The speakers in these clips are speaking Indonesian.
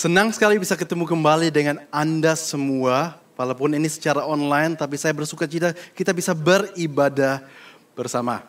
Senang sekali bisa ketemu kembali dengan Anda semua. Walaupun ini secara online, tapi saya bersuka cita kita bisa beribadah bersama.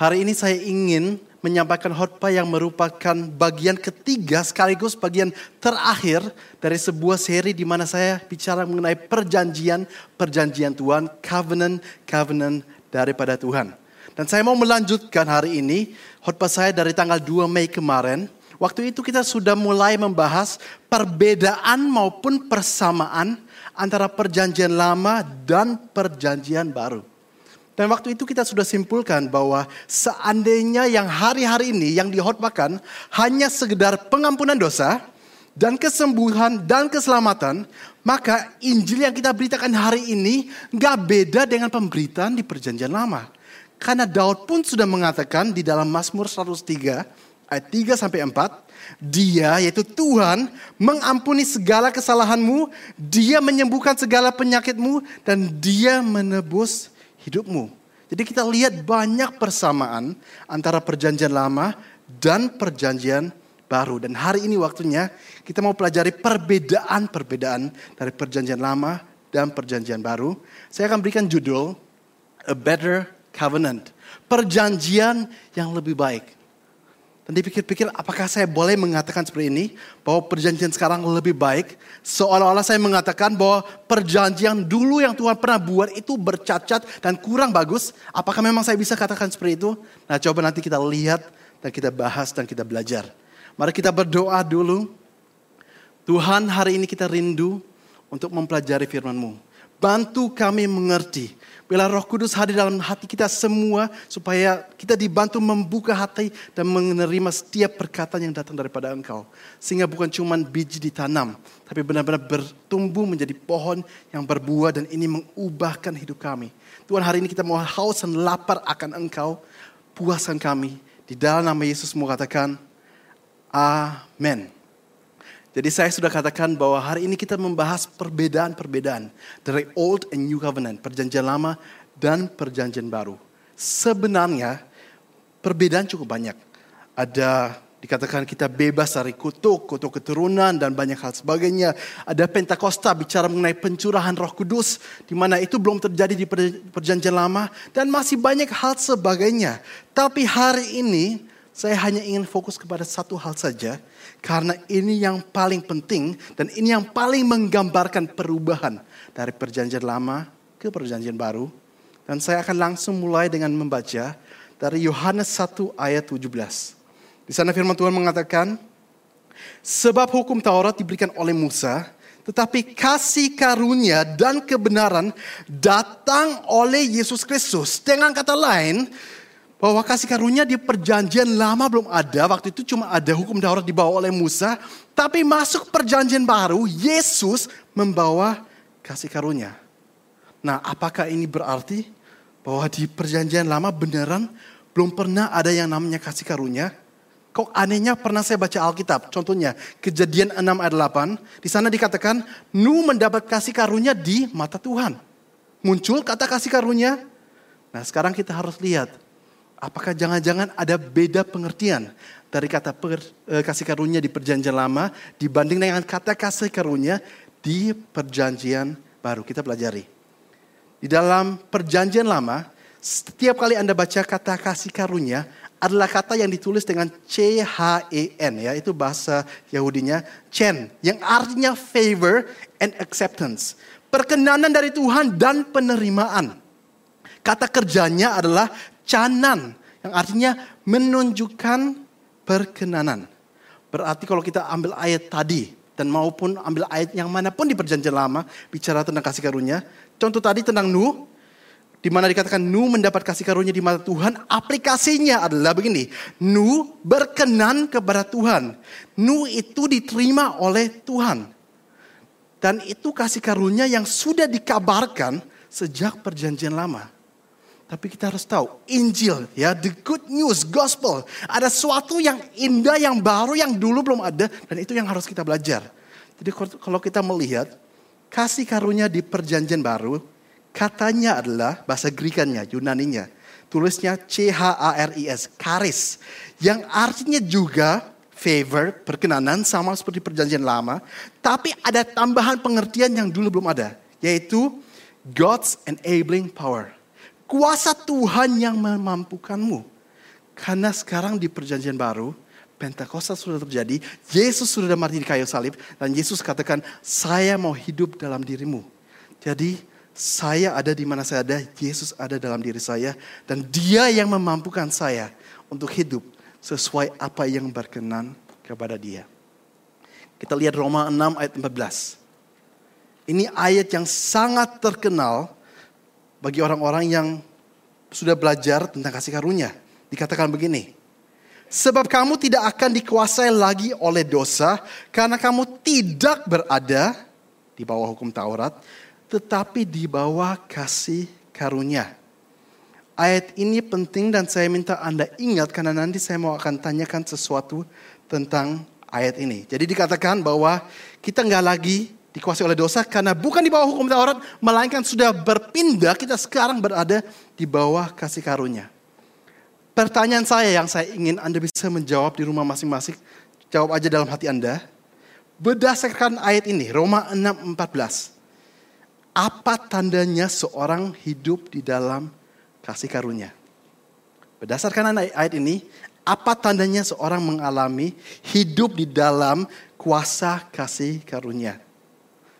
Hari ini saya ingin menyampaikan khotbah yang merupakan bagian ketiga sekaligus bagian terakhir dari sebuah seri di mana saya bicara mengenai perjanjian perjanjian Tuhan, covenant covenant daripada Tuhan. Dan saya mau melanjutkan hari ini khotbah saya dari tanggal 2 Mei kemarin Waktu itu kita sudah mulai membahas perbedaan maupun persamaan antara perjanjian lama dan perjanjian baru. Dan waktu itu kita sudah simpulkan bahwa seandainya yang hari-hari ini yang dihotbahkan hanya sekedar pengampunan dosa dan kesembuhan dan keselamatan, maka Injil yang kita beritakan hari ini nggak beda dengan pemberitaan di perjanjian lama. Karena Daud pun sudah mengatakan di dalam Mazmur 103, ayat 3 sampai 4, dia yaitu Tuhan mengampuni segala kesalahanmu, dia menyembuhkan segala penyakitmu dan dia menebus hidupmu. Jadi kita lihat banyak persamaan antara perjanjian lama dan perjanjian baru. Dan hari ini waktunya kita mau pelajari perbedaan-perbedaan dari perjanjian lama dan perjanjian baru. Saya akan berikan judul A Better Covenant. Perjanjian yang lebih baik. Dan dipikir-pikir apakah saya boleh mengatakan seperti ini. Bahwa perjanjian sekarang lebih baik. Seolah-olah saya mengatakan bahwa perjanjian dulu yang Tuhan pernah buat itu bercacat dan kurang bagus. Apakah memang saya bisa katakan seperti itu? Nah coba nanti kita lihat dan kita bahas dan kita belajar. Mari kita berdoa dulu. Tuhan hari ini kita rindu untuk mempelajari firman-Mu. Bantu kami mengerti Bila roh kudus hadir dalam hati kita semua supaya kita dibantu membuka hati dan menerima setiap perkataan yang datang daripada engkau. Sehingga bukan cuma biji ditanam, tapi benar-benar bertumbuh menjadi pohon yang berbuah dan ini mengubahkan hidup kami. Tuhan hari ini kita mau haus dan lapar akan engkau, puaskan kami. Di dalam nama Yesus mau katakan, Amin. Jadi saya sudah katakan bahwa hari ini kita membahas perbedaan-perbedaan dari Old and New Covenant, perjanjian lama dan perjanjian baru. Sebenarnya perbedaan cukup banyak. Ada dikatakan kita bebas dari kutuk, kutuk keturunan dan banyak hal sebagainya. Ada Pentakosta bicara mengenai pencurahan Roh Kudus di mana itu belum terjadi di perjanjian lama dan masih banyak hal sebagainya. Tapi hari ini saya hanya ingin fokus kepada satu hal saja karena ini yang paling penting dan ini yang paling menggambarkan perubahan dari perjanjian lama ke perjanjian baru. Dan saya akan langsung mulai dengan membaca dari Yohanes 1 ayat 17. Di sana firman Tuhan mengatakan, Sebab hukum Taurat diberikan oleh Musa, tetapi kasih karunia dan kebenaran datang oleh Yesus Kristus. Dengan kata lain, bahwa kasih karunia di perjanjian lama belum ada. Waktu itu cuma ada hukum Taurat dibawa oleh Musa. Tapi masuk perjanjian baru, Yesus membawa kasih karunia. Nah apakah ini berarti bahwa di perjanjian lama beneran belum pernah ada yang namanya kasih karunia? Kok anehnya pernah saya baca Alkitab. Contohnya kejadian 6 ayat 8. Di sana dikatakan Nu mendapat kasih karunia di mata Tuhan. Muncul kata kasih karunia. Nah sekarang kita harus lihat Apakah jangan-jangan ada beda pengertian dari kata per, eh, kasih karunia di perjanjian lama dibanding dengan kata kasih karunia di perjanjian baru? Kita pelajari. Di dalam perjanjian lama, setiap kali Anda baca kata kasih karunia adalah kata yang ditulis dengan C H E N ya, itu bahasa Yahudinya Chen yang artinya favor and acceptance. Perkenanan dari Tuhan dan penerimaan. Kata kerjanya adalah canan yang artinya menunjukkan perkenanan. Berarti kalau kita ambil ayat tadi dan maupun ambil ayat yang mana pun di perjanjian lama bicara tentang kasih karunia. Contoh tadi tentang Nuh, di mana dikatakan Nuh mendapat kasih karunia di mata Tuhan, aplikasinya adalah begini. Nuh berkenan kepada Tuhan. Nuh itu diterima oleh Tuhan. Dan itu kasih karunia yang sudah dikabarkan sejak perjanjian lama. Tapi kita harus tahu, Injil ya, the good news, gospel. Ada sesuatu yang indah, yang baru, yang dulu belum ada. Dan itu yang harus kita belajar. Jadi kalau kita melihat, kasih karunia di perjanjian baru, katanya adalah bahasa Grikannya, Yunaninya. Tulisnya C-H-A-R-I-S, charis. Yang artinya juga favor, perkenanan sama seperti perjanjian lama, tapi ada tambahan pengertian yang dulu belum ada, yaitu God's enabling power. Kuasa Tuhan yang memampukanmu. Karena sekarang di perjanjian baru, Pentakosta sudah terjadi, Yesus sudah mati di kayu salib, dan Yesus katakan, saya mau hidup dalam dirimu. Jadi saya ada di mana saya ada, Yesus ada dalam diri saya, dan dia yang memampukan saya untuk hidup sesuai apa yang berkenan kepada dia. Kita lihat Roma 6 ayat 14. Ini ayat yang sangat terkenal bagi orang-orang yang sudah belajar tentang kasih karunia. Dikatakan begini, Sebab kamu tidak akan dikuasai lagi oleh dosa karena kamu tidak berada di bawah hukum Taurat, tetapi di bawah kasih karunia. Ayat ini penting dan saya minta Anda ingat karena nanti saya mau akan tanyakan sesuatu tentang ayat ini. Jadi dikatakan bahwa kita nggak lagi dikuasai oleh dosa karena bukan di bawah hukum Taurat, melainkan sudah berpindah kita sekarang berada di bawah kasih karunia. Pertanyaan saya yang saya ingin Anda bisa menjawab di rumah masing-masing, jawab aja dalam hati Anda. Berdasarkan ayat ini, Roma 6:14. Apa tandanya seorang hidup di dalam kasih karunia. Berdasarkan ayat ini, apa tandanya seorang mengalami hidup di dalam kuasa kasih karunia?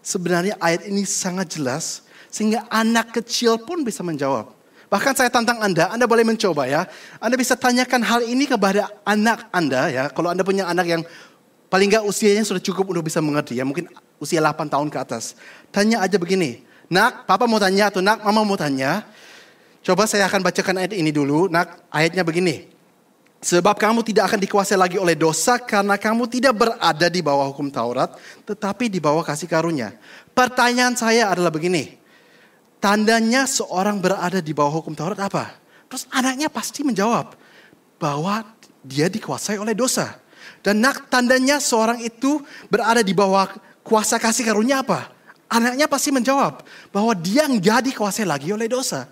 Sebenarnya ayat ini sangat jelas sehingga anak kecil pun bisa menjawab. Bahkan saya tantang Anda, Anda boleh mencoba ya. Anda bisa tanyakan hal ini kepada anak Anda ya. Kalau Anda punya anak yang paling nggak usianya sudah cukup untuk bisa mengerti ya. Mungkin usia 8 tahun ke atas. Tanya aja begini, nak papa mau tanya atau nak mama mau tanya. Coba saya akan bacakan ayat ini dulu. Nah, ayatnya begini. Sebab kamu tidak akan dikuasai lagi oleh dosa karena kamu tidak berada di bawah hukum Taurat, tetapi di bawah kasih karunia. Pertanyaan saya adalah begini. Tandanya seorang berada di bawah hukum Taurat apa? Terus anaknya pasti menjawab bahwa dia dikuasai oleh dosa. Dan nak tandanya seorang itu berada di bawah kuasa kasih karunia apa? Anaknya pasti menjawab bahwa dia nggak dikuasai lagi oleh dosa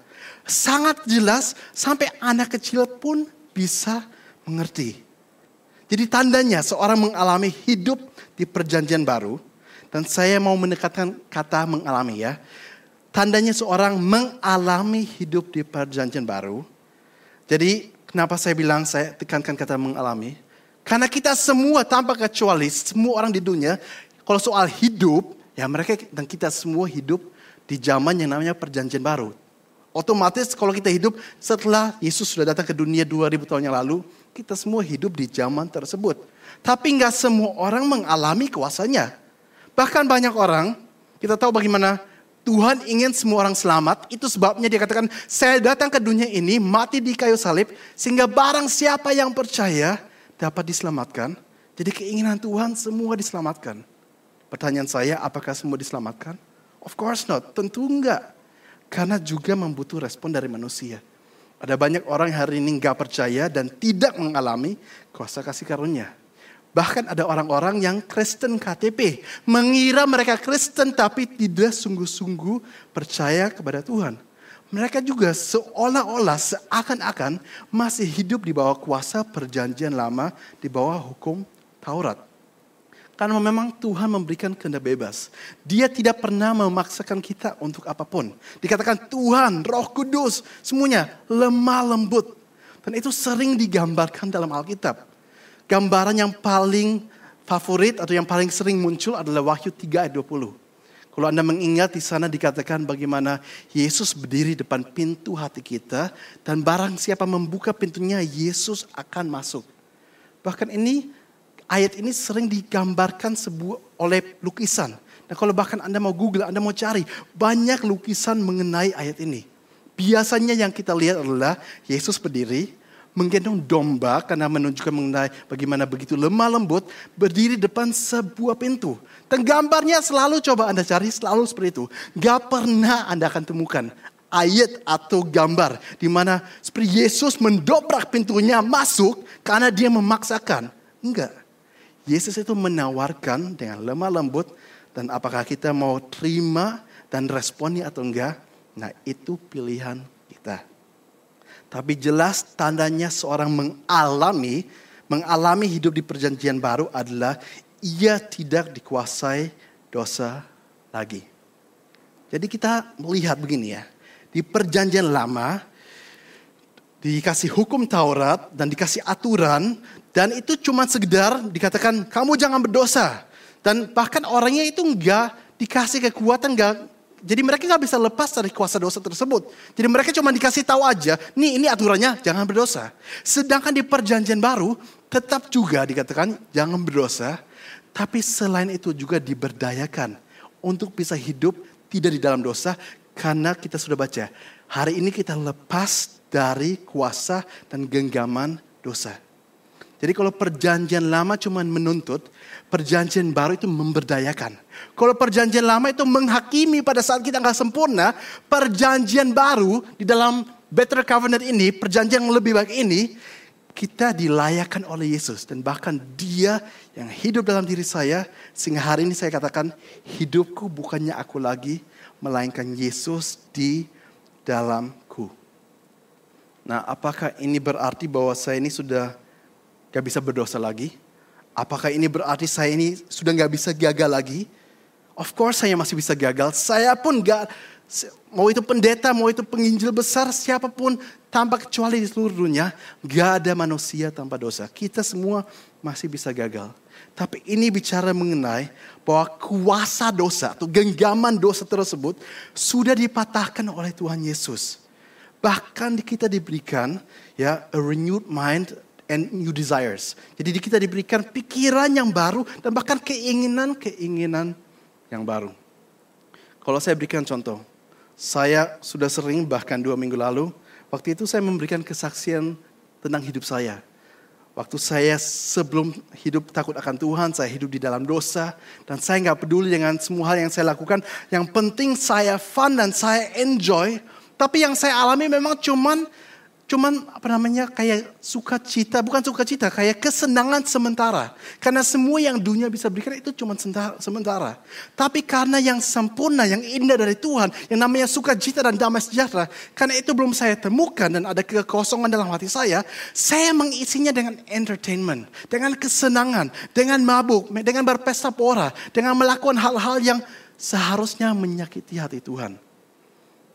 sangat jelas sampai anak kecil pun bisa mengerti. Jadi tandanya seorang mengalami hidup di perjanjian baru dan saya mau mendekatkan kata mengalami ya. Tandanya seorang mengalami hidup di perjanjian baru. Jadi kenapa saya bilang saya tekankan kata mengalami? Karena kita semua tanpa kecuali semua orang di dunia kalau soal hidup ya mereka dan kita semua hidup di zaman yang namanya perjanjian baru. Otomatis kalau kita hidup setelah Yesus sudah datang ke dunia 2000 tahun yang lalu, kita semua hidup di zaman tersebut. Tapi nggak semua orang mengalami kuasanya. Bahkan banyak orang, kita tahu bagaimana Tuhan ingin semua orang selamat. Itu sebabnya dia katakan, saya datang ke dunia ini, mati di kayu salib, sehingga barang siapa yang percaya dapat diselamatkan. Jadi keinginan Tuhan semua diselamatkan. Pertanyaan saya, apakah semua diselamatkan? Of course not, tentu enggak. Karena juga membutuh respon dari manusia. Ada banyak orang hari ini nggak percaya dan tidak mengalami kuasa kasih karunia. Bahkan ada orang-orang yang Kristen KTP. Mengira mereka Kristen tapi tidak sungguh-sungguh percaya kepada Tuhan. Mereka juga seolah-olah seakan-akan masih hidup di bawah kuasa perjanjian lama, di bawah hukum Taurat. Karena memang Tuhan memberikan kehendak bebas. Dia tidak pernah memaksakan kita untuk apa pun. Dikatakan Tuhan, roh kudus, semuanya lemah lembut. Dan itu sering digambarkan dalam Alkitab. Gambaran yang paling favorit atau yang paling sering muncul adalah Wahyu 3 ayat 20. Kalau Anda mengingat di sana dikatakan bagaimana Yesus berdiri depan pintu hati kita dan barang siapa membuka pintunya Yesus akan masuk. Bahkan ini ayat ini sering digambarkan sebuah oleh lukisan. Nah kalau bahkan Anda mau Google, Anda mau cari, banyak lukisan mengenai ayat ini. Biasanya yang kita lihat adalah Yesus berdiri, menggendong domba karena menunjukkan mengenai bagaimana begitu lemah lembut berdiri depan sebuah pintu. Dan gambarnya selalu coba Anda cari selalu seperti itu. Gak pernah Anda akan temukan ayat atau gambar di mana seperti Yesus mendobrak pintunya masuk karena dia memaksakan. Enggak. Yesus itu menawarkan dengan lemah lembut dan apakah kita mau terima dan responnya atau enggak. Nah itu pilihan kita. Tapi jelas tandanya seorang mengalami, mengalami hidup di perjanjian baru adalah ia tidak dikuasai dosa lagi. Jadi kita melihat begini ya. Di perjanjian lama dikasih hukum Taurat dan dikasih aturan dan itu cuma sekedar dikatakan kamu jangan berdosa. Dan bahkan orangnya itu enggak dikasih kekuatan enggak jadi mereka nggak bisa lepas dari kuasa dosa tersebut. Jadi mereka cuma dikasih tahu aja, nih ini aturannya jangan berdosa. Sedangkan di perjanjian baru tetap juga dikatakan jangan berdosa. Tapi selain itu juga diberdayakan untuk bisa hidup tidak di dalam dosa. Karena kita sudah baca, hari ini kita lepas dari kuasa dan genggaman dosa. Jadi kalau perjanjian lama cuma menuntut, perjanjian baru itu memberdayakan. Kalau perjanjian lama itu menghakimi pada saat kita nggak sempurna, perjanjian baru di dalam better covenant ini, perjanjian yang lebih baik ini, kita dilayakkan oleh Yesus. Dan bahkan dia yang hidup dalam diri saya, sehingga hari ini saya katakan, hidupku bukannya aku lagi, melainkan Yesus di dalamku. Nah apakah ini berarti bahwa saya ini sudah gak bisa berdosa lagi? Apakah ini berarti saya ini sudah gak bisa gagal lagi? Of course saya masih bisa gagal. Saya pun gak, mau itu pendeta, mau itu penginjil besar, siapa pun tanpa kecuali di seluruh dunia, gak ada manusia tanpa dosa. Kita semua masih bisa gagal. Tapi ini bicara mengenai bahwa kuasa dosa atau genggaman dosa tersebut sudah dipatahkan oleh Tuhan Yesus. Bahkan kita diberikan ya a renewed mind and new desires. Jadi kita diberikan pikiran yang baru dan bahkan keinginan-keinginan yang baru. Kalau saya berikan contoh, saya sudah sering bahkan dua minggu lalu, waktu itu saya memberikan kesaksian tentang hidup saya. Waktu saya sebelum hidup takut akan Tuhan, saya hidup di dalam dosa. Dan saya nggak peduli dengan semua hal yang saya lakukan. Yang penting saya fun dan saya enjoy. Tapi yang saya alami memang cuman cuman apa namanya kayak sukacita, bukan sukacita, kayak kesenangan sementara. Karena semua yang dunia bisa berikan itu cuma sementara. Tapi karena yang sempurna, yang indah dari Tuhan, yang namanya sukacita dan damai sejahtera, karena itu belum saya temukan dan ada kekosongan dalam hati saya, saya mengisinya dengan entertainment, dengan kesenangan, dengan mabuk, dengan berpesta pora, dengan melakukan hal-hal yang seharusnya menyakiti hati Tuhan.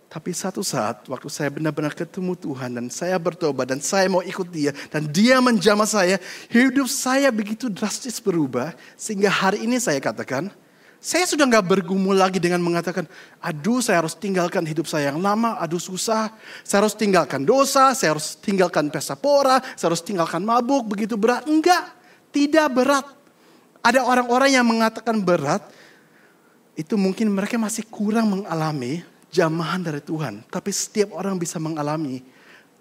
Tapi satu saat waktu saya benar-benar ketemu Tuhan dan saya bertobat dan saya mau ikut dia dan dia menjamah saya, hidup saya begitu drastis berubah sehingga hari ini saya katakan, saya sudah nggak bergumul lagi dengan mengatakan, aduh saya harus tinggalkan hidup saya yang lama, aduh susah, saya harus tinggalkan dosa, saya harus tinggalkan pesta pora, saya harus tinggalkan mabuk, begitu berat. Enggak, tidak berat. Ada orang-orang yang mengatakan berat, itu mungkin mereka masih kurang mengalami jamahan dari Tuhan. Tapi setiap orang bisa mengalami.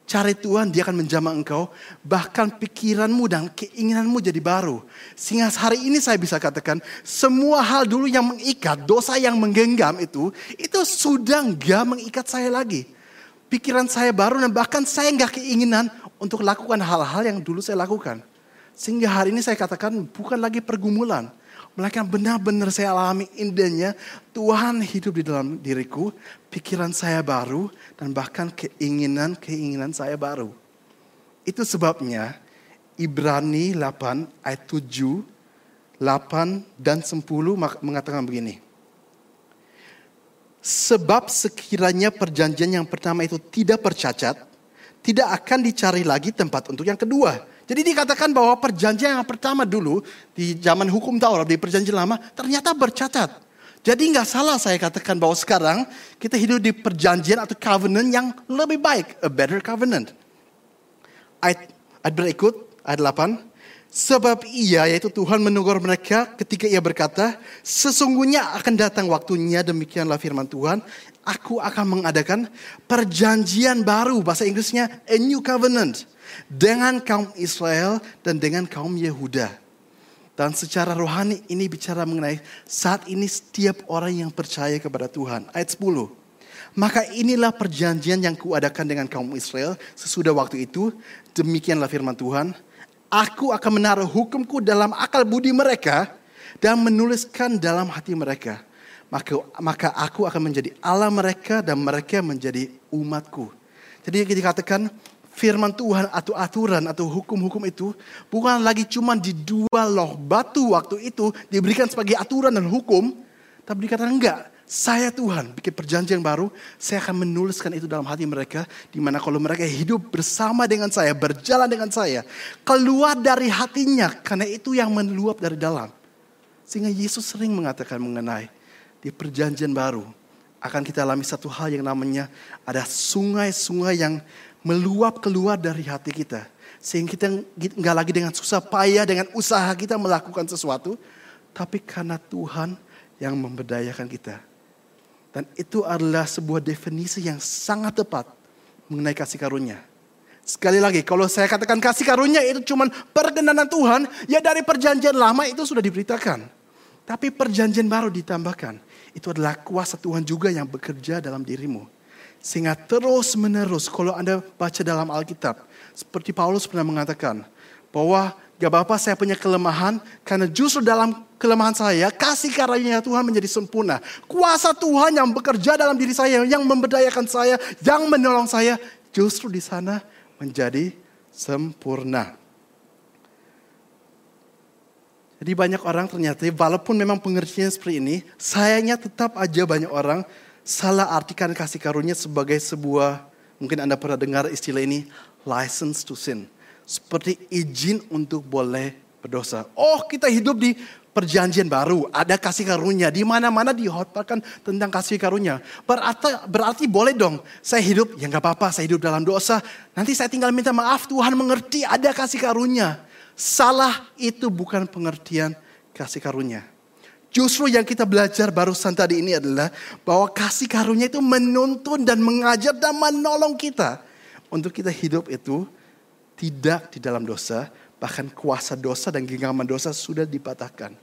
Cari Tuhan, dia akan menjamah engkau. Bahkan pikiranmu dan keinginanmu jadi baru. Sehingga hari ini saya bisa katakan, semua hal dulu yang mengikat, dosa yang menggenggam itu, itu sudah enggak mengikat saya lagi. Pikiran saya baru dan bahkan saya enggak keinginan untuk lakukan hal-hal yang dulu saya lakukan. Sehingga hari ini saya katakan bukan lagi pergumulan Melainkan benar-benar saya alami indahnya Tuhan hidup di dalam diriku, pikiran saya baru, dan bahkan keinginan-keinginan saya baru. Itu sebabnya Ibrani 8 ayat 7, 8 dan 10 mengatakan begini. Sebab sekiranya perjanjian yang pertama itu tidak bercacat, tidak akan dicari lagi tempat untuk yang kedua jadi dikatakan bahwa perjanjian yang pertama dulu di zaman hukum Taurat di perjanjian lama ternyata bercacat. Jadi nggak salah saya katakan bahwa sekarang kita hidup di perjanjian atau covenant yang lebih baik, a better covenant. Ayat, ayat berikut, ayat 8. Sebab ia, yaitu Tuhan menegur mereka ketika ia berkata, sesungguhnya akan datang waktunya, demikianlah firman Tuhan, aku akan mengadakan perjanjian baru, bahasa Inggrisnya a new covenant dengan kaum Israel dan dengan kaum Yehuda. Dan secara rohani ini bicara mengenai saat ini setiap orang yang percaya kepada Tuhan. Ayat 10. Maka inilah perjanjian yang kuadakan dengan kaum Israel sesudah waktu itu. Demikianlah firman Tuhan. Aku akan menaruh hukumku dalam akal budi mereka dan menuliskan dalam hati mereka. Maka, maka aku akan menjadi Allah mereka dan mereka menjadi umatku. Jadi dikatakan firman Tuhan atau aturan atau hukum-hukum itu bukan lagi cuma di dua loh batu waktu itu diberikan sebagai aturan dan hukum. Tapi dikatakan enggak, saya Tuhan bikin perjanjian baru, saya akan menuliskan itu dalam hati mereka. di mana kalau mereka hidup bersama dengan saya, berjalan dengan saya. Keluar dari hatinya, karena itu yang meluap dari dalam. Sehingga Yesus sering mengatakan mengenai di perjanjian baru. Akan kita alami satu hal yang namanya ada sungai-sungai yang meluap keluar dari hati kita. Sehingga kita nggak lagi dengan susah payah, dengan usaha kita melakukan sesuatu. Tapi karena Tuhan yang memberdayakan kita. Dan itu adalah sebuah definisi yang sangat tepat mengenai kasih karunia. Sekali lagi, kalau saya katakan kasih karunia itu cuma perkenanan Tuhan, ya dari perjanjian lama itu sudah diberitakan. Tapi perjanjian baru ditambahkan. Itu adalah kuasa Tuhan juga yang bekerja dalam dirimu. Sehingga terus menerus kalau Anda baca dalam Alkitab. Seperti Paulus pernah mengatakan. Bahwa Gak apa-apa saya punya kelemahan. Karena justru dalam kelemahan saya, kasih karunia Tuhan menjadi sempurna. Kuasa Tuhan yang bekerja dalam diri saya, yang memberdayakan saya, yang menolong saya. Justru di sana menjadi sempurna. Jadi banyak orang ternyata walaupun memang pengertiannya seperti ini, sayangnya tetap aja banyak orang salah artikan kasih karunia sebagai sebuah, mungkin Anda pernah dengar istilah ini, license to sin seperti izin untuk boleh berdosa. Oh, kita hidup di perjanjian baru, ada kasih karunia. Di mana-mana dihotparkan tentang kasih karunia. Berarti, berarti boleh dong, saya hidup, ya nggak apa-apa, saya hidup dalam dosa. Nanti saya tinggal minta maaf, Tuhan mengerti ada kasih karunia. Salah itu bukan pengertian kasih karunia. Justru yang kita belajar barusan tadi ini adalah bahwa kasih karunia itu menuntun dan mengajar dan menolong kita. Untuk kita hidup itu tidak di dalam dosa, bahkan kuasa dosa dan genggaman dosa sudah dipatahkan.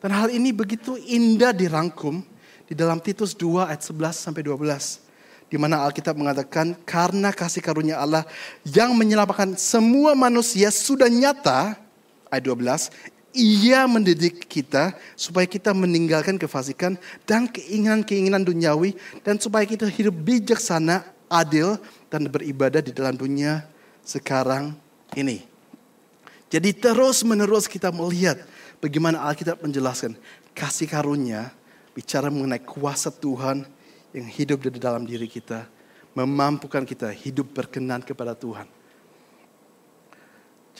Dan hal ini begitu indah dirangkum di dalam Titus 2 ayat 11 sampai 12. Di mana Alkitab mengatakan karena kasih karunia Allah yang menyelamatkan semua manusia sudah nyata ayat 12 ia mendidik kita supaya kita meninggalkan kefasikan dan keinginan-keinginan duniawi dan supaya kita hidup bijaksana, adil dan beribadah di dalam dunia sekarang ini. Jadi terus menerus kita melihat bagaimana Alkitab menjelaskan kasih karunia bicara mengenai kuasa Tuhan yang hidup di dalam diri kita. Memampukan kita hidup berkenan kepada Tuhan.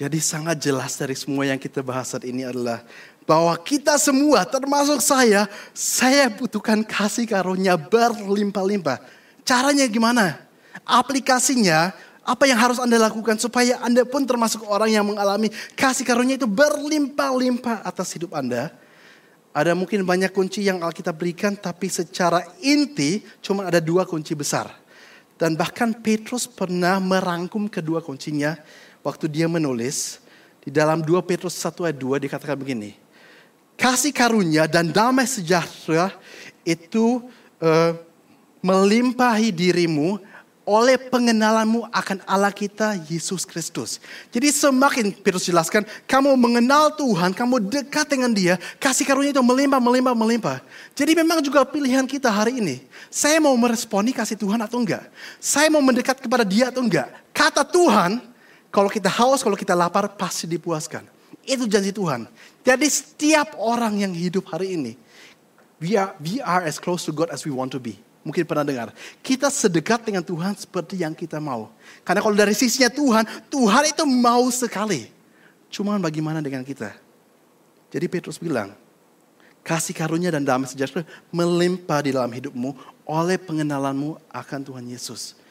Jadi sangat jelas dari semua yang kita bahas saat ini adalah bahwa kita semua termasuk saya, saya butuhkan kasih karunia berlimpah-limpah. Caranya gimana? Aplikasinya apa yang harus Anda lakukan supaya Anda pun termasuk orang yang mengalami kasih karunia itu berlimpah-limpah atas hidup Anda? Ada mungkin banyak kunci yang Alkitab berikan tapi secara inti cuma ada dua kunci besar. Dan bahkan Petrus pernah merangkum kedua kuncinya waktu dia menulis di dalam 2 Petrus 1 ayat 2 dikatakan begini. Kasih karunia dan damai sejahtera itu uh, melimpahi dirimu oleh pengenalanmu akan Allah kita Yesus Kristus. Jadi semakin Petrus jelaskan, kamu mengenal Tuhan, kamu dekat dengan dia, kasih karunia itu melimpah, melimpah, melimpah. Jadi memang juga pilihan kita hari ini. Saya mau meresponi kasih Tuhan atau enggak? Saya mau mendekat kepada dia atau enggak? Kata Tuhan, kalau kita haus, kalau kita lapar, pasti dipuaskan. Itu janji Tuhan. Jadi setiap orang yang hidup hari ini, we are, we are as close to God as we want to be. Mungkin pernah dengar. Kita sedekat dengan Tuhan seperti yang kita mau. Karena kalau dari sisinya Tuhan, Tuhan itu mau sekali. Cuman bagaimana dengan kita? Jadi Petrus bilang, kasih karunia dan damai sejahtera melimpah di dalam hidupmu oleh pengenalanmu akan Tuhan Yesus.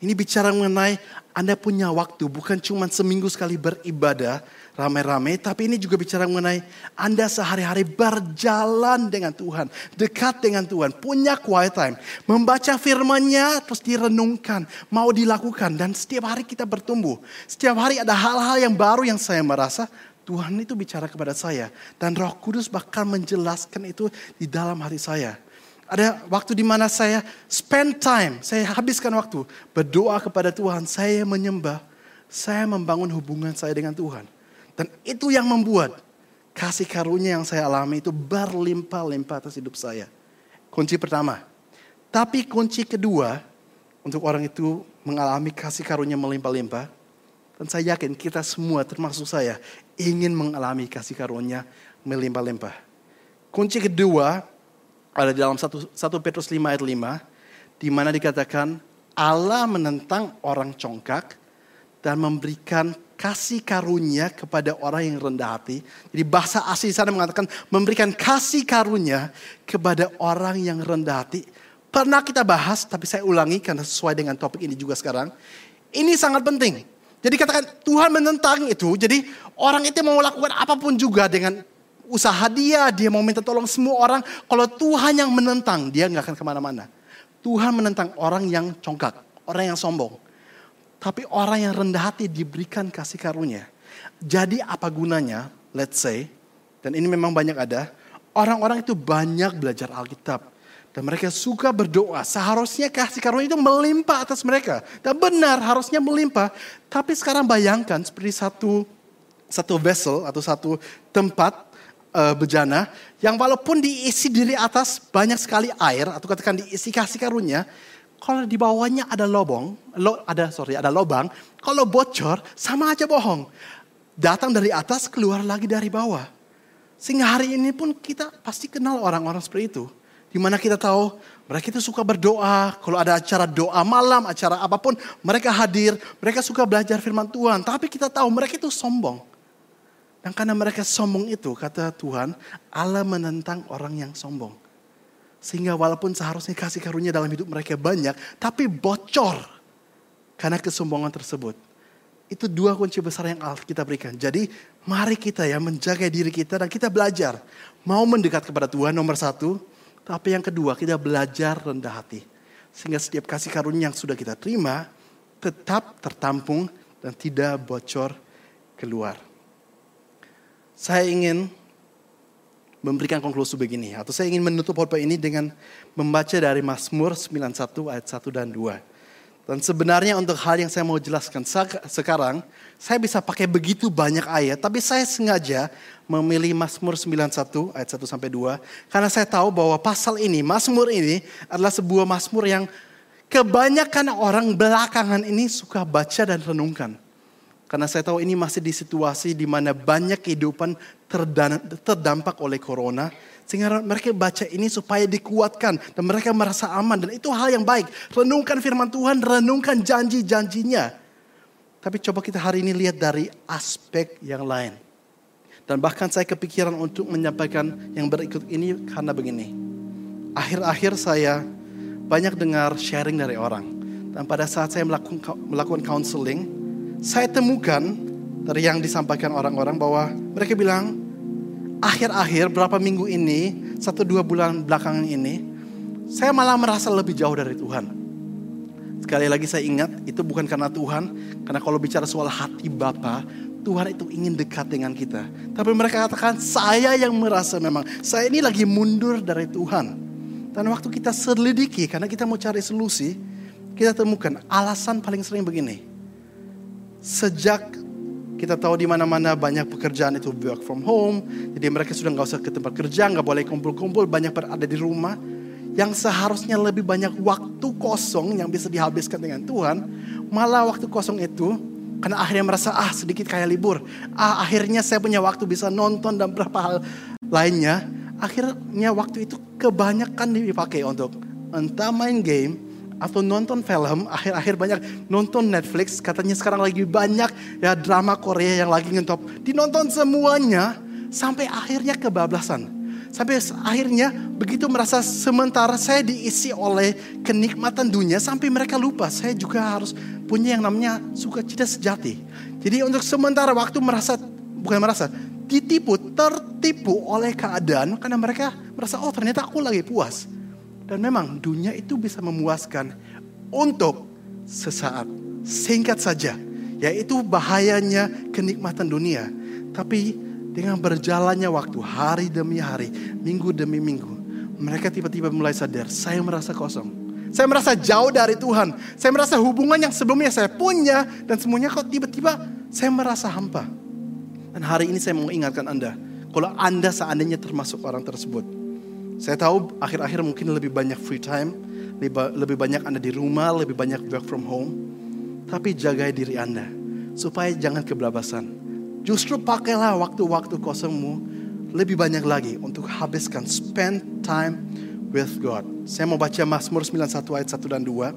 Ini bicara mengenai Anda punya waktu bukan cuma seminggu sekali beribadah ramai-ramai. Tapi ini juga bicara mengenai Anda sehari-hari berjalan dengan Tuhan. Dekat dengan Tuhan. Punya quiet time. Membaca firmannya terus direnungkan. Mau dilakukan. Dan setiap hari kita bertumbuh. Setiap hari ada hal-hal yang baru yang saya merasa Tuhan itu bicara kepada saya. Dan roh kudus bahkan menjelaskan itu di dalam hati saya. Ada waktu di mana saya spend time, saya habiskan waktu berdoa kepada Tuhan, saya menyembah, saya membangun hubungan saya dengan Tuhan. Dan itu yang membuat kasih karunia yang saya alami itu berlimpah-limpah atas hidup saya. Kunci pertama. Tapi kunci kedua, untuk orang itu mengalami kasih karunia melimpah-limpah. Dan saya yakin kita semua termasuk saya ingin mengalami kasih karunia melimpah-limpah. Kunci kedua ada dalam 1, 1 Petrus 5 ayat 5 di mana dikatakan Allah menentang orang congkak dan memberikan kasih karunia kepada orang yang rendah hati. Jadi bahasa asli sana mengatakan memberikan kasih karunia kepada orang yang rendah hati. Pernah kita bahas, tapi saya ulangi karena sesuai dengan topik ini juga sekarang. Ini sangat penting. Jadi katakan Tuhan menentang itu. Jadi orang itu mau lakukan apa pun juga dengan usaha dia. Dia mau minta tolong semua orang. Kalau Tuhan yang menentang, dia nggak akan ke mana-mana. Tuhan menentang orang yang congkak, orang yang sombong. Tapi orang yang rendah hati diberikan kasih karunia. Jadi apa gunanya, let's say, dan ini memang banyak ada, orang-orang itu banyak belajar Alkitab. Dan mereka suka berdoa. Seharusnya kasih karunia itu melimpah atas mereka. Dan benar harusnya melimpah. Tapi sekarang bayangkan seperti satu satu vessel atau satu tempat uh, bejana yang walaupun diisi dari atas banyak sekali air atau katakan diisi kasih karunia, kalau di bawahnya ada lobong, lo, ada sorry ada lobang, kalau bocor sama aja bohong. Datang dari atas keluar lagi dari bawah. Sehingga hari ini pun kita pasti kenal orang-orang seperti itu. Di mana kita tahu mereka itu suka berdoa. Kalau ada acara doa malam, acara apa pun, mereka hadir. Mereka suka belajar firman Tuhan. Tapi kita tahu mereka itu sombong. Dan karena mereka sombong itu, kata Tuhan, Allah menentang orang yang sombong. Sehingga walaupun seharusnya kasih karunia dalam hidup mereka banyak, tapi bocor karena kesombongan tersebut. Itu dua kunci besar yang kita berikan. Jadi mari kita ya menjaga diri kita dan kita belajar. Mau mendekat kepada Tuhan nomor satu. Tapi yang kedua kita belajar rendah hati. Sehingga setiap kasih karunia yang sudah kita terima tetap tertampung dan tidak bocor keluar. Saya ingin memberikan konklusi begini. Atau saya ingin menutup khotbah ini dengan membaca dari Mazmur 91 ayat 1 dan 2. Dan sebenarnya untuk hal yang saya mau jelaskan sekarang, saya bisa pakai begitu banyak ayat, tapi saya sengaja memilih Mazmur 91 ayat 1 sampai 2 karena saya tahu bahwa pasal ini, Mazmur ini adalah sebuah Mazmur yang kebanyakan orang belakangan ini suka baca dan renungkan. Karena saya tahu ini masih di situasi di mana banyak kehidupan terdampak oleh corona. Sehingga mereka baca ini supaya dikuatkan dan mereka merasa aman. Dan itu hal yang baik. Renungkan firman Tuhan, renungkan janji-janjinya. Tapi coba kita hari ini lihat dari aspek yang lain. Dan bahkan saya kepikiran untuk menyampaikan yang berikut ini karena begini. Akhir-akhir saya banyak dengar sharing dari orang. Dan pada saat saya melakukan, melakukan counseling, saya temukan dari yang disampaikan orang-orang bahwa mereka bilang akhir-akhir berapa minggu ini, satu dua bulan belakangan ini, saya malah merasa lebih jauh dari Tuhan. Sekali lagi saya ingat, itu bukan karena Tuhan, karena kalau bicara soal hati Bapa, Tuhan itu ingin dekat dengan kita. Tapi mereka katakan, saya yang merasa memang, saya ini lagi mundur dari Tuhan. Dan waktu kita selidiki, karena kita mau cari solusi, kita temukan alasan paling sering begini sejak kita tahu di mana-mana banyak pekerjaan itu work from home, jadi mereka sudah nggak usah ke tempat kerja, nggak boleh kumpul-kumpul, banyak berada di rumah. Yang seharusnya lebih banyak waktu kosong yang bisa dihabiskan dengan Tuhan, malah waktu kosong itu karena akhirnya merasa ah sedikit kayak libur, ah akhirnya saya punya waktu bisa nonton dan beberapa hal lainnya. Akhirnya waktu itu kebanyakan dipakai untuk entah main game, atau nonton film, akhir-akhir banyak nonton Netflix, katanya sekarang lagi banyak ya drama Korea yang lagi ngentop. Dinonton semuanya sampai akhirnya kebablasan. Sampai akhirnya begitu merasa sementara saya diisi oleh kenikmatan dunia sampai mereka lupa saya juga harus punya yang namanya sukacita sejati. Jadi untuk sementara waktu merasa bukan merasa ditipu, tertipu oleh keadaan karena mereka merasa oh ternyata aku lagi puas. Dan memang dunia itu bisa memuaskan untuk sesaat. Singkat saja. Yaitu bahayanya kenikmatan dunia. Tapi dengan berjalannya waktu hari demi hari, minggu demi minggu. Mereka tiba-tiba mulai sadar, saya merasa kosong. Saya merasa jauh dari Tuhan. Saya merasa hubungan yang sebelumnya saya punya dan semuanya kok tiba-tiba saya merasa hampa. Dan hari ini saya mau ingatkan Anda, kalau Anda seandainya termasuk orang tersebut, saya tahu akhir-akhir mungkin lebih banyak free time, lebih banyak Anda di rumah, lebih banyak work from home. Tapi jaga diri Anda supaya jangan kebelabasan. Justru pakailah waktu-waktu kosongmu lebih banyak lagi untuk habiskan spend time with God. Saya mau baca Mazmur 91 ayat 1 dan 2.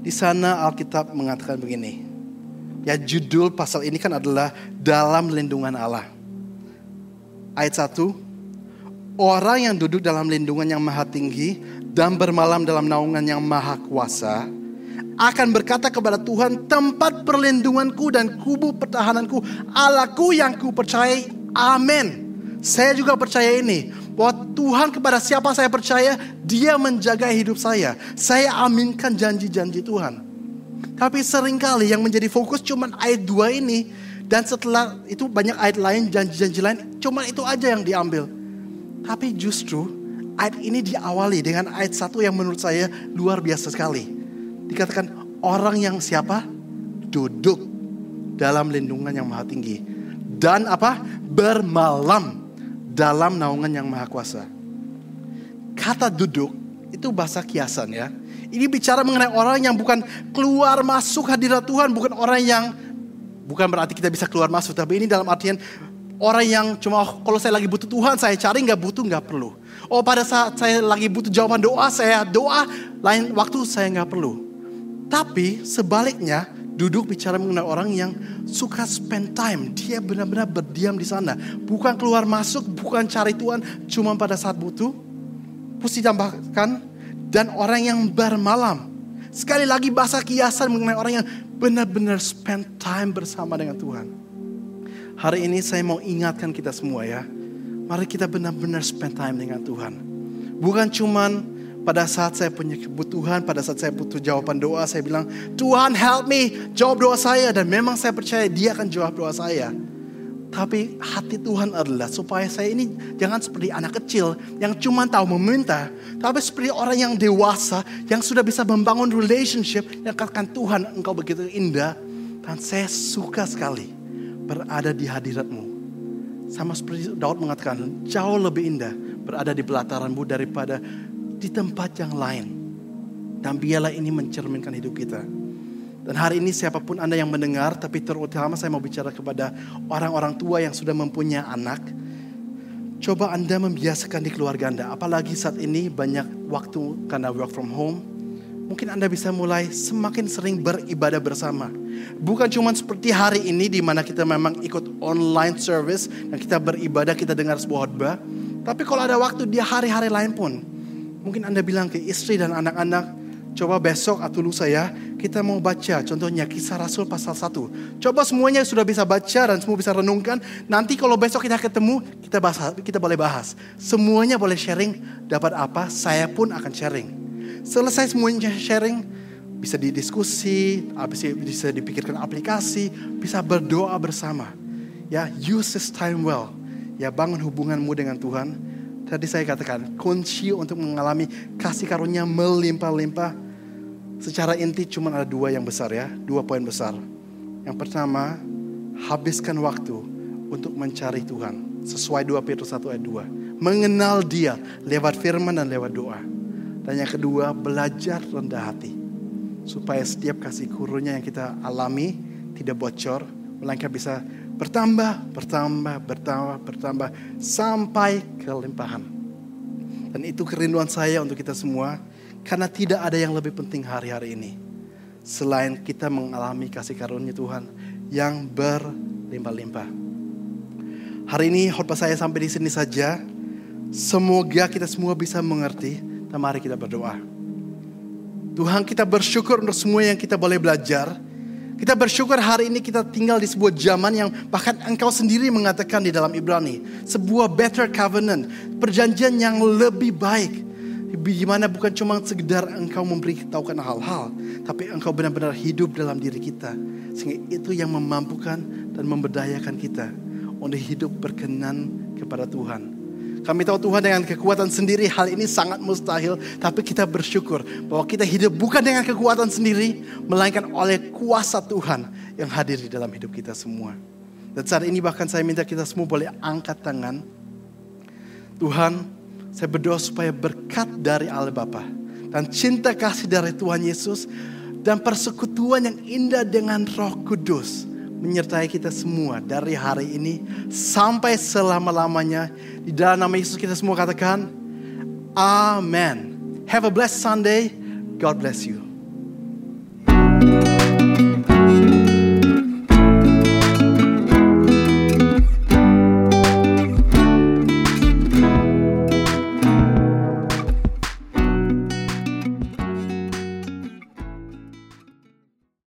Di sana Alkitab mengatakan begini. Ya judul pasal ini kan adalah dalam lindungan Allah. Ayat 1. Orang yang duduk dalam lindungan yang maha tinggi dan bermalam dalam naungan yang maha kuasa akan berkata kepada Tuhan, tempat perlindunganku dan kubu pertahananku, Allahku yang ku percayai. Amin. Saya juga percaya ini, bahwa Tuhan kepada siapa saya percaya, dia menjaga hidup saya. Saya aminkan janji-janji Tuhan. Tapi sering kali yang menjadi fokus cuma ayat 2 ini. Dan setelah itu banyak ayat lain, janji-janji lain, cuma itu aja yang diambil. Tapi justru ayat ini diawali dengan ayat satu yang menurut saya luar biasa sekali Dikatakan orang yang siapa? Duduk dalam lindungan yang maha tinggi. Dan apa? Bermalam dalam naungan yang maha kuasa. Kata duduk itu bahasa kiasan ya. Ini bicara mengenai orang yang bukan keluar masuk hadirat Tuhan. Bukan orang yang, bukan berarti kita bisa keluar masuk. Tapi ini dalam artian orang yang cuma kalau saya lagi butuh Tuhan saya cari nggak butuh nggak perlu. Oh pada saat saya lagi butuh jawaban doa saya doa lain waktu saya nggak perlu. Tapi sebaliknya duduk bicara mengenai orang yang suka spend time. Dia benar-benar berdiam di sana. Bukan keluar masuk, bukan cari Tuhan cuma pada saat butuh. Terus ditambahkan dan orang yang bermalam. Sekali lagi bahasa kiasan mengenai orang yang benar-benar spend time bersama dengan Tuhan. Hari ini saya mau ingatkan kita semua ya. Mari kita benar-benar spend time dengan Tuhan. Bukan cuman pada saat saya punya kebutuhan, pada saat saya butuh jawaban doa, saya bilang, Tuhan help me, jawab doa saya. Dan memang saya percaya dia akan jawab doa saya. Tapi hati Tuhan adalah supaya saya ini jangan seperti anak kecil yang cuma tahu meminta. Tapi seperti orang yang dewasa yang sudah bisa membangun relationship yang katakan Tuhan engkau begitu indah. Dan saya suka sekali berada di hadiratmu. Sama seperti Daud mengatakan jauh lebih indah berada di pelataranmu daripada di tempat yang lain. Dan biarlah ini mencerminkan hidup kita. Dan hari ini siapa pun Anda yang mendengar, tapi terutama saya mau bicara kepada orang-orang tua yang sudah mempunyai anak. Coba Anda membiasakan di keluarga Anda, apalagi saat ini banyak waktu karena work from home. Mungkin Anda bisa mulai semakin sering beribadah bersama. Bukan cuma seperti hari ini di mana kita memang ikut online service dan kita beribadah, kita dengar sebuah khotbah. Tapi kalau ada waktu di hari-hari lain pun, Mungkin Anda bilang ke istri dan anak-anak, coba besok atau lusa ya, kita mau baca contohnya kisah Rasul pasal 1. Coba semuanya sudah bisa baca dan semua bisa renungkan. Nanti kalau besok kita ketemu, kita bahas, kita boleh bahas. Semuanya boleh sharing, dapat apa, saya pun akan sharing. Selesai semuanya sharing, bisa didiskusi, bisa dipikirkan aplikasi, bisa berdoa bersama. Ya, use this time well. Ya, bangun hubunganmu dengan Tuhan Tadi saya katakan, kunci untuk mengalami kasih karunia melimpah-limpah. Secara inti cuma ada dua yang besar ya, dua poin besar. Yang pertama, habiskan waktu untuk mencari Tuhan. Sesuai 2 Petrus 1 ayat 2. Mengenal dia lewat firman dan lewat doa. Dan yang kedua, belajar rendah hati. Supaya setiap kasih karunia yang kita alami tidak bocor, melainkan bisa Bertambah, bertambah, bertambah, bertambah sampai kelimpahan. Dan itu kerinduan saya untuk kita semua karena tidak ada yang lebih penting hari-hari ini selain kita mengalami kasih karunia Tuhan yang berlimpah-limpah. Hari ini khotbah saya sampai di sini saja. Semoga kita semua bisa mengerti dan mari kita berdoa. Tuhan kita bersyukur untuk semua yang kita boleh belajar kita bersyukur hari ini kita tinggal di sebuah zaman yang bahkan engkau sendiri mengatakan di dalam Ibrani. Sebuah better covenant. Perjanjian yang lebih baik. Di mana bukan cuma sekedar engkau memberitahukan hal-hal. Tapi engkau benar-benar hidup dalam diri kita. Sehingga itu yang memampukan dan memberdayakan kita. Untuk hidup berkenan kepada Tuhan. Kami tahu Tuhan dengan kekuatan sendiri hal ini sangat mustahil. Tapi kita bersyukur bahwa kita hidup bukan dengan kekuatan sendiri. Melainkan oleh kuasa Tuhan yang hadir di dalam hidup kita semua. Dan saat ini bahkan saya minta kita semua boleh angkat tangan. Tuhan Saya berdoa supaya berkat dari Allah Bapa dan cinta kasih dari Tuhan Yesus dan persekutuan yang indah dengan Roh Kudus menyertai kita semua dari hari ini sampai selama-lamanya. Di dalam nama Yesus kita semua katakan, Amen. Have a blessed Sunday. God bless you.